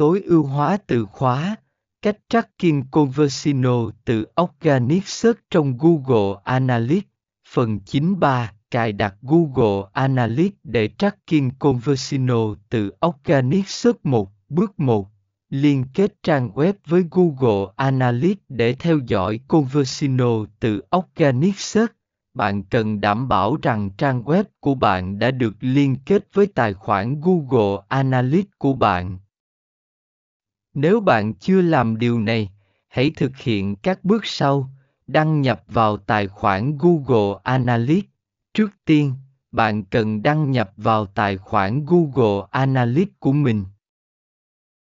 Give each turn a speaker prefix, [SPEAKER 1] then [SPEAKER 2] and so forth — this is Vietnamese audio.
[SPEAKER 1] tối ưu hóa từ khóa, cách tracking conversino từ Organic Search trong Google Analytics. Phần 93 Cài đặt Google Analytics để tracking conversino từ Organic Search 1. Bước 1. Liên kết trang web với Google Analytics để theo dõi conversino từ Organic Search bạn cần đảm bảo rằng trang web của bạn đã được liên kết với tài khoản Google Analytics của bạn. Nếu bạn chưa làm điều này, hãy thực hiện các bước sau. Đăng nhập vào tài khoản Google Analytics. Trước tiên, bạn cần đăng nhập vào tài khoản Google Analytics của mình.